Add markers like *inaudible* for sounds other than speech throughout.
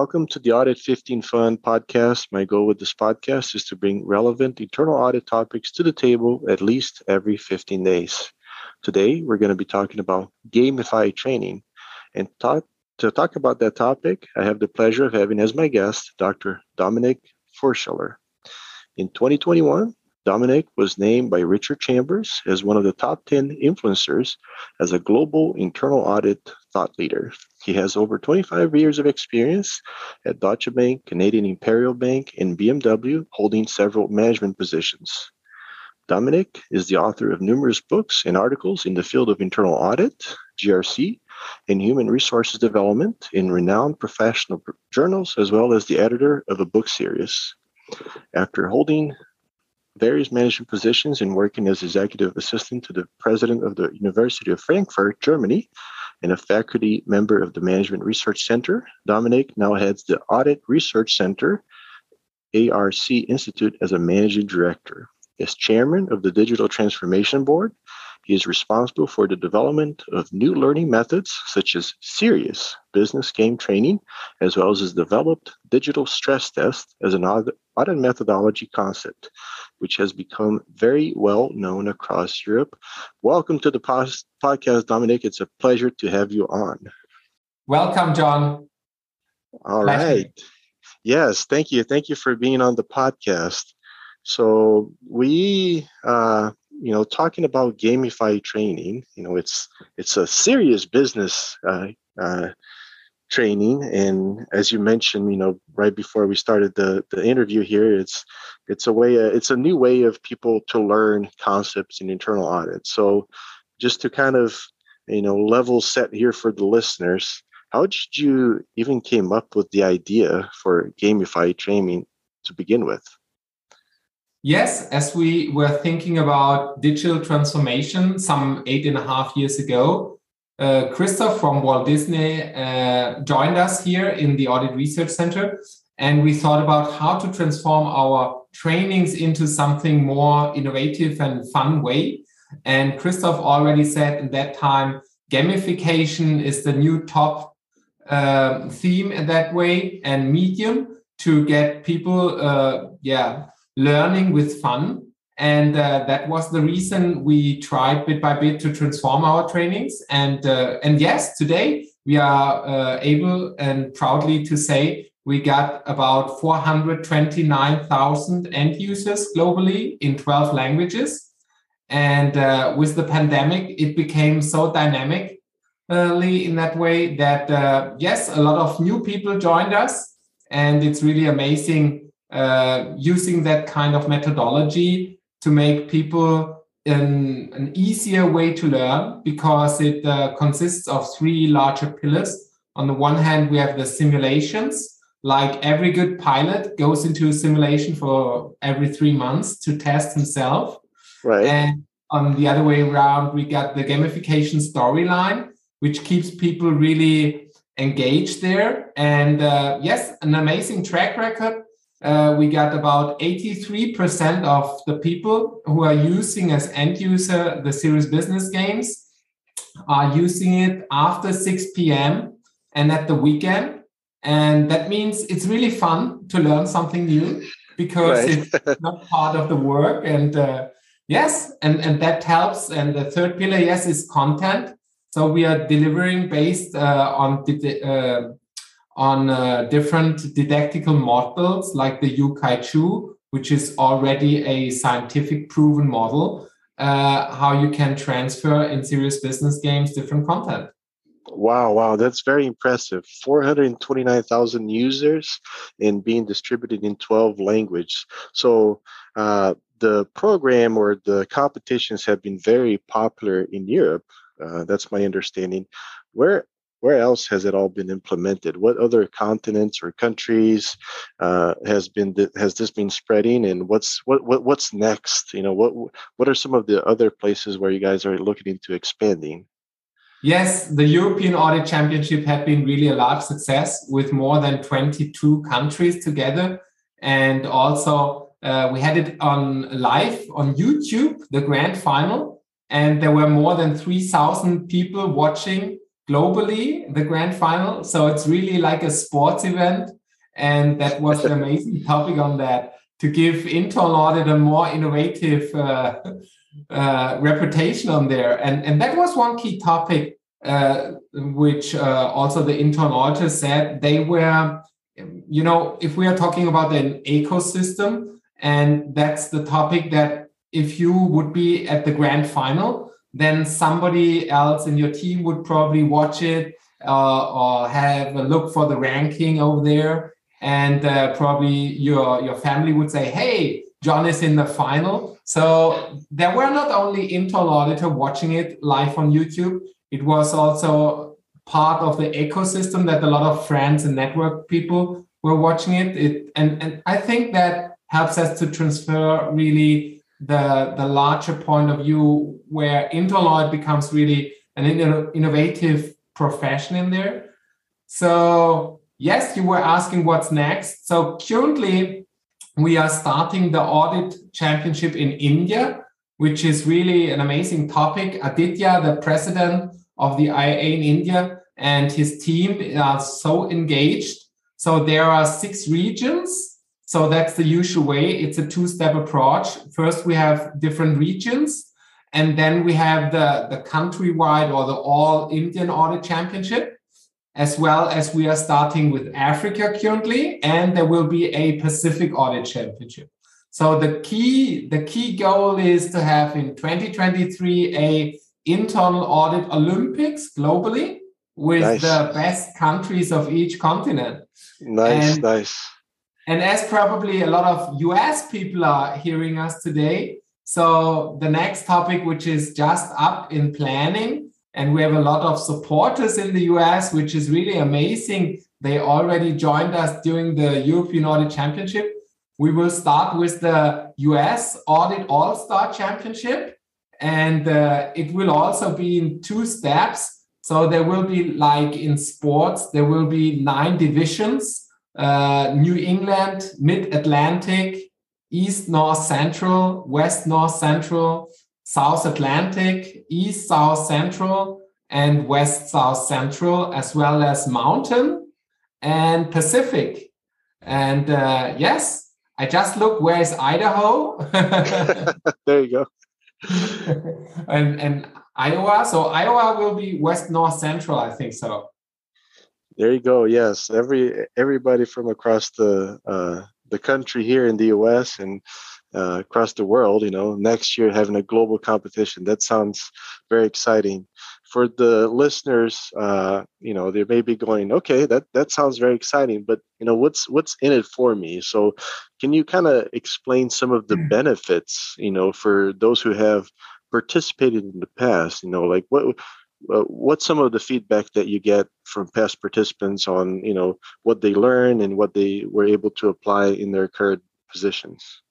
Welcome to the Audit 15 Fun podcast. My goal with this podcast is to bring relevant internal audit topics to the table at least every 15 days. Today, we're going to be talking about gamified training. And talk, to talk about that topic, I have the pleasure of having as my guest Dr. Dominic Förschler. In 2021, Dominic was named by Richard Chambers as one of the top 10 influencers as a global internal audit thought leader. He has over 25 years of experience at Deutsche Bank, Canadian Imperial Bank, and BMW, holding several management positions. Dominic is the author of numerous books and articles in the field of internal audit, GRC, and human resources development in renowned professional journals, as well as the editor of a book series. After holding various management positions and working as executive assistant to the president of the University of Frankfurt, Germany, and a faculty member of the Management Research Center. Dominic now heads the Audit Research Center, ARC Institute, as a managing director. As chairman of the Digital Transformation Board, he is responsible for the development of new learning methods such as serious business game training, as well as his developed digital stress test as an audit methodology concept, which has become very well known across Europe. Welcome to the podcast, Dominic. It's a pleasure to have you on. Welcome, John. All pleasure. right. Yes, thank you. Thank you for being on the podcast. So we uh, you know talking about gamified training you know it's it's a serious business uh, uh, training. And as you mentioned you know right before we started the the interview here it's it's a way uh, it's a new way of people to learn concepts in internal audit so just to kind of you know level set here for the listeners how did you even came up with the idea for gamified training to begin with Yes, as we were thinking about digital transformation some eight and a half years ago, uh, Christoph from Walt Disney uh, joined us here in the Audit Research Center. And we thought about how to transform our trainings into something more innovative and fun way. And Christoph already said in that time, gamification is the new top uh, theme in that way and medium to get people, uh, yeah, learning with fun. And uh, that was the reason we tried bit by bit to transform our trainings. And uh, and yes, today we are uh, able and proudly to say we got about 429,000 end users globally in 12 languages. And uh, with the pandemic, it became so dynamic in that way that uh, yes, a lot of new people joined us, and it's really amazing uh, using that kind of methodology to make people an, an easier way to learn because it uh, consists of three larger pillars. On the one hand, we have the simulations, like every good pilot goes into a simulation for every three months to test himself. Right. And on the other way around, we got the gamification storyline, which keeps people really engaged there. And uh, yes, an amazing track record uh, we got about 83% of the people who are using as end user the serious business games are using it after 6 p.m. and at the weekend. And that means it's really fun to learn something new because right. it's *laughs* not part of the work. And uh, yes, and, and that helps. And the third pillar, yes, is content. So we are delivering based uh, on the, uh, on uh, different didactical models like the Yu-kai Chou, which is already a scientific proven model, uh, how you can transfer in serious business games different content. Wow, wow, that's very impressive. 429,000 users and being distributed in 12 languages. So uh, the program or the competitions have been very popular in Europe. Uh, that's my understanding. Where where else has it all been implemented? What other continents or countries uh, has been has this been spreading, and what's what, what what's next? You know, what what are some of the other places where you guys are looking into expanding? Yes, the European Audit Championship had been really a large success with more than 22 countries together, and also uh, we had it on live on YouTube, the grand final, and there were more than 3,000 people watching globally, the grand final. So it's really like a sports event. And that was the amazing *laughs* topic on that to give internal audit a more innovative uh, uh, reputation on there. And, and that was one key topic, uh, which uh, also the internal auditor said they were, you know, if we are talking about an ecosystem, and that's the topic that if you would be at the grand final, then somebody else in your team would probably watch it uh, or have a look for the ranking over there. And uh, probably your, your family would say, hey, John is in the final. So there were not only internal auditor watching it live on YouTube, it was also part of the ecosystem that a lot of friends and network people were watching it. it and, and I think that helps us to transfer really the, the larger point of view where internal audit becomes really an innovative profession in there. So yes, you were asking what's next. So currently we are starting the audit championship in India, which is really an amazing topic. Aditya, the president of the IIA in India, and his team are so engaged. So there are six regions. So that's the usual way. It's a two-step approach. First, we have different regions, and then we have the, the countrywide or the all Indian audit championship as well as we are starting with Africa currently, and there will be a Pacific Audit Championship. So the key the key goal is to have in 2023 a internal audit Olympics globally with nice. the best countries of each continent. Nice, and, nice. And as probably a lot of US people are hearing us today, so the next topic, which is just up in planning, and we have a lot of supporters in the US, which is really amazing. They already joined us during the European Audit Championship. We will start with the US Audit All Star Championship, and uh, it will also be in two steps. So there will be, like in sports, there will be nine divisions uh, New England, Mid Atlantic, East, North, Central, West, North, Central, South Atlantic, East South Central, and West South Central, as well as Mountain and Pacific. And uh, yes, I just look where is Idaho? *laughs* there you go. *laughs* and and Iowa. So Iowa will be West North Central, I think so. There you go. Yes, every everybody from across the uh, the country here in the U.S. and uh, across the world. You know, next year having a global competition. That sounds very exciting. For the listeners, uh, you know, they may be going, okay, that that sounds very exciting, but you know, what's what's in it for me? So, can you kind of explain some of the mm. benefits, you know, for those who have participated in the past? You know, like what uh, what's some of the feedback that you get from past participants on you know what they learn and what they were able to apply in their current positions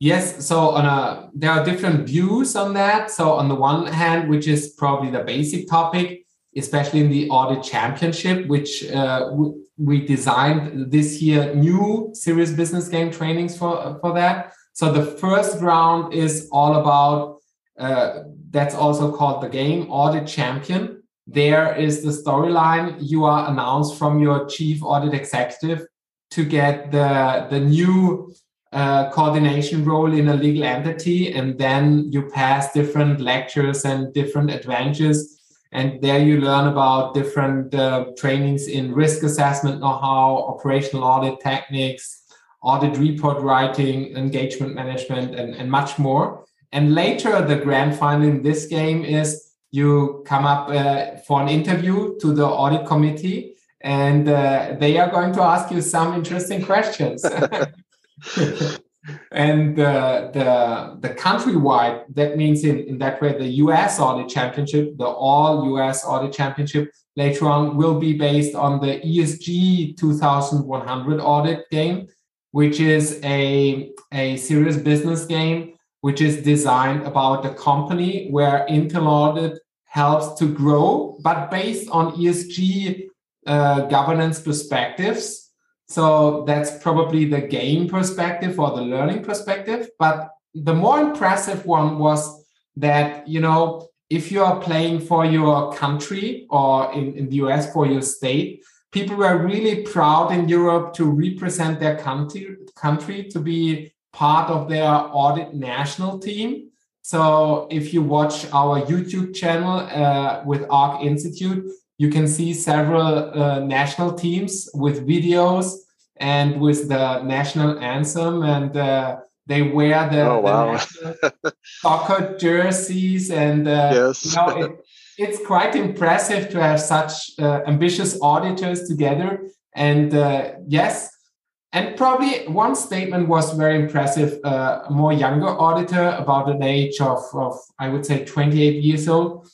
Yes, so on a there are different views on that. So on the one hand, which is probably the basic topic, especially in the audit championship, which uh, we designed this year new serious business game trainings for for that. So the first round is all about uh, that's also called the game audit champion. There is the storyline you are announced from your chief audit executive to get the the new uh, coordination role in a legal entity, and then you pass different lectures and different adventures. And there you learn about different uh, trainings in risk assessment know how, operational audit techniques, audit report writing, engagement management, and, and much more. And later, the grand final in this game is you come up uh, for an interview to the audit committee, and uh, they are going to ask you some interesting questions. *laughs* and uh, the the countrywide that means in, in that way the US audit championship the all US audit championship later on will be based on the ESG 2100 audit game which is a a serious business game which is designed about the company where internal audit helps to grow but based on ESG uh, governance perspectives so that's probably the game perspective or the learning perspective. But the more impressive one was that, you know, if you are playing for your country or in, in the US for your state, people were really proud in Europe to represent their country, country to be part of their audit national team. So if you watch our YouTube channel uh, with ARC Institute, you can see several uh, national teams with videos and with the national anthem, and uh, they wear the, oh, wow. the *laughs* soccer jerseys, and uh, yes. you know it, it's quite impressive to have such uh, ambitious auditors together. And uh, yes, and probably one statement was very impressive. Uh, a more younger auditor, about an age of, of, I would say, 28 years old,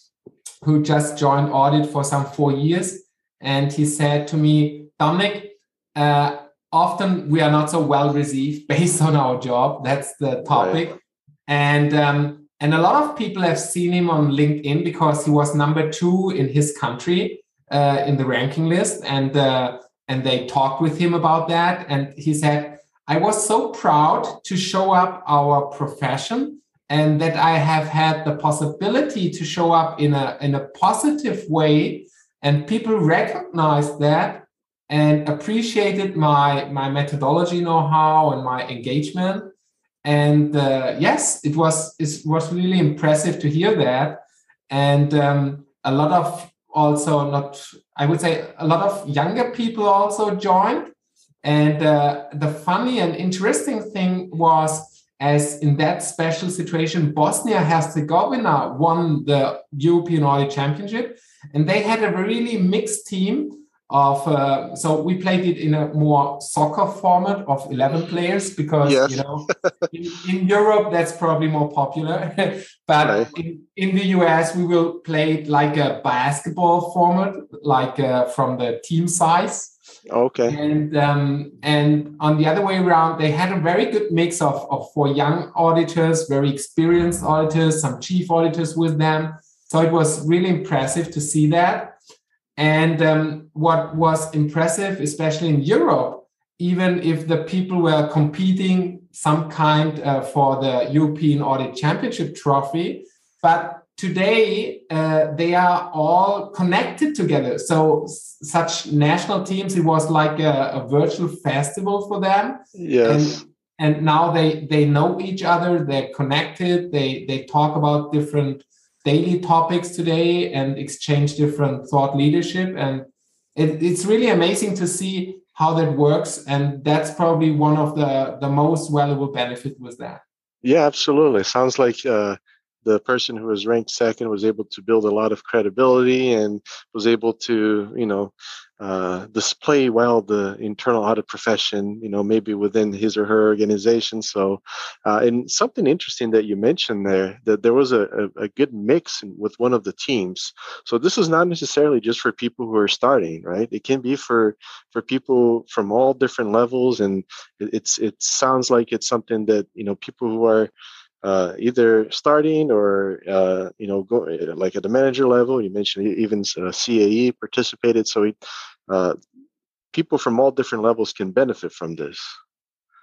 who just joined audit for some four years. And he said to me, Dominic, uh, often we are not so well received *laughs* based on our job. That's the topic. Right. And um, and a lot of people have seen him on LinkedIn because he was number two in his country uh, in the ranking list. And uh, and they talked with him about that. And he said, I was so proud to show up our profession and that I have had the possibility to show up in a, in a positive way. And people recognized that and appreciated my, my methodology know-how and my engagement. And uh, yes, it was, it was really impressive to hear that. And um, a lot of also not i would say a lot of younger people also joined. And uh, the funny and interesting thing was as in that special situation bosnia herzegovina won the european audit championship. And they had a really mixed team of uh, so we played it in a more soccer format of 11 players because yes. you know in, in, europe that's probably more popular. *laughs* But right. in, in the us we will play it like a basketball format like uh, from the team size. Okay. And um, and on the other way around they had a very good mix of, of for young auditors very experienced auditors some chief auditors with them. So it was really impressive to see that and um, what was impressive, especially in Europe, even if the people were competing some kind uh, for the European Audit Championship trophy, but today uh, they are all connected together. So such national teams, it was like a, a virtual festival for them. Yes. And, and now they they know each other. They're connected. They they talk about different daily topics today and exchange different thought leadership. And it, it's really amazing to see how that works. And that's probably one of the, the most valuable benefit with that. Yeah, absolutely. Sounds like uh, the person who was ranked second was able to build a lot of credibility and was able to, you know, uh, display well the internal audit profession, you know, maybe within his or her organization. So, uh, and something interesting that you mentioned there, that there was a, a, a, good mix with one of the teams. So this is not necessarily just for people who are starting, right? It can be for for people from all different levels, and it's it sounds like it's something that you know people who are uh, either starting or uh, you know go like at the manager level. You mentioned even uh, CAE participated, so uh, people from all different levels can benefit from this.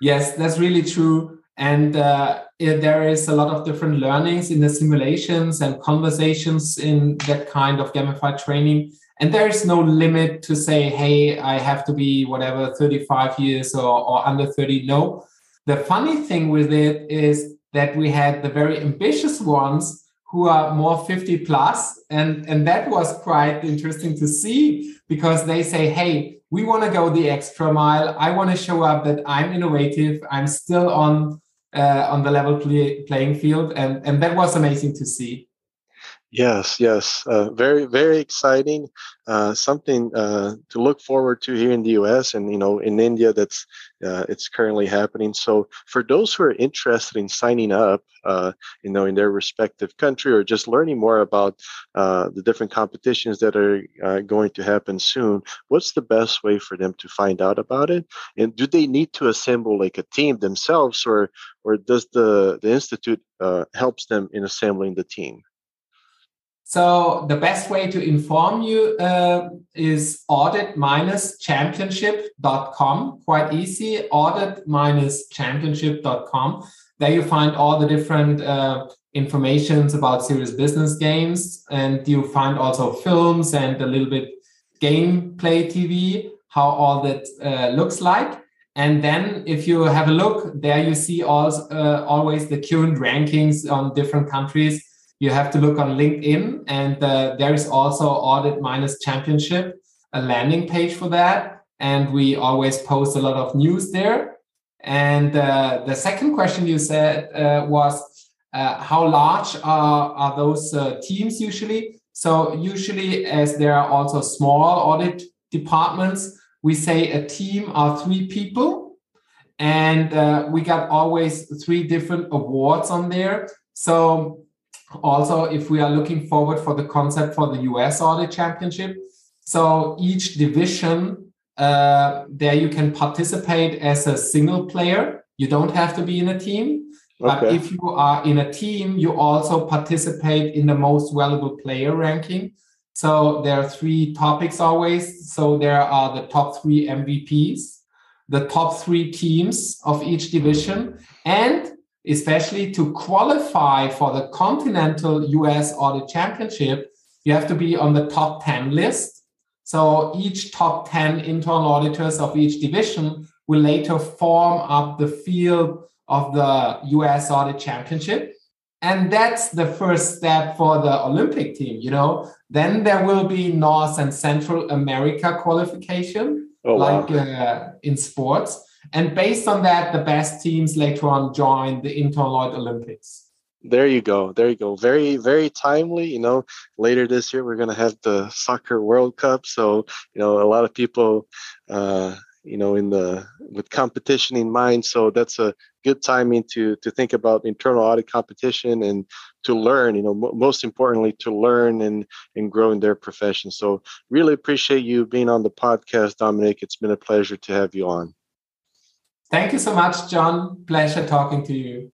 Yes, that's really true. And uh, it, there is a lot of different learnings in the simulations and conversations in that kind of gamified training. And there is no limit to say, hey, I have to be whatever, 35 years or, or under 30. No. The funny thing with it is that we had the very ambitious ones who are more 50 plus. And and that was quite interesting to see because they say hey we want to go the extra mile. I want to show up that i'm innovative. I'm still on uh, on the level play, playing field. And and that was amazing to see Yes, yes, uh, very, very exciting. Uh, something uh, to look forward to here in the U.S. and you know in India. That's uh, it's currently happening. So for those who are interested in signing up, uh, you know, in their respective country or just learning more about uh, the different competitions that are going to happen soon, what's the best way for them to find out about it? And do they need to assemble like a team themselves, or or does the the institute helps them in assembling the team? So the best way to inform you uh, is audit-championship.com. Quite easy, audit-championship.com. There you find all the different uh, informations about serious business games, and you find also films and a little bit gameplay TV, how all that uh, looks like. And then if you have a look, there you see also, uh, always the current rankings on different countries. You have to look on LinkedIn, and uh, there is also Audit Minus Championship, a landing page for that. And we always post a lot of news there. And uh, the second question you said uh, was uh, how large are, are those uh, teams usually? So, usually, as there are also small audit departments, we say a team are three people. And uh, we got always three different awards on there. So, also, if we are looking forward for the concept for the US Audit Championship, so each division uh, there you can participate as a single player. You don't have to be in a team. But okay. if you are in a team, you also participate in the most valuable player ranking. So there are three topics always. So there are the top three MVPs, the top three teams of each division, and especially to qualify for the Continental US Audit Championship, you have to be on the top 10 list so each top 10 internal auditors of each division will later form up the field of the US Audit Championship. And that's the first step for the Olympic team, you know. Then there will be North and Central America qualification, oh, like wow. uh, in sports. And based on that, the best teams later on join the Internal Audit Olympics. There you go. There you go. Very very timely. You know later this year we're going to have the soccer world cup. So you know a lot of people uh you know in the with competition in mind. So that's a good timing to to think about internal audit competition and to learn you know m- most importantly to learn and and grow in their profession. So really appreciate you being on the podcast dominic. It's been a pleasure to have you on thank you so much john. Pleasure talking to you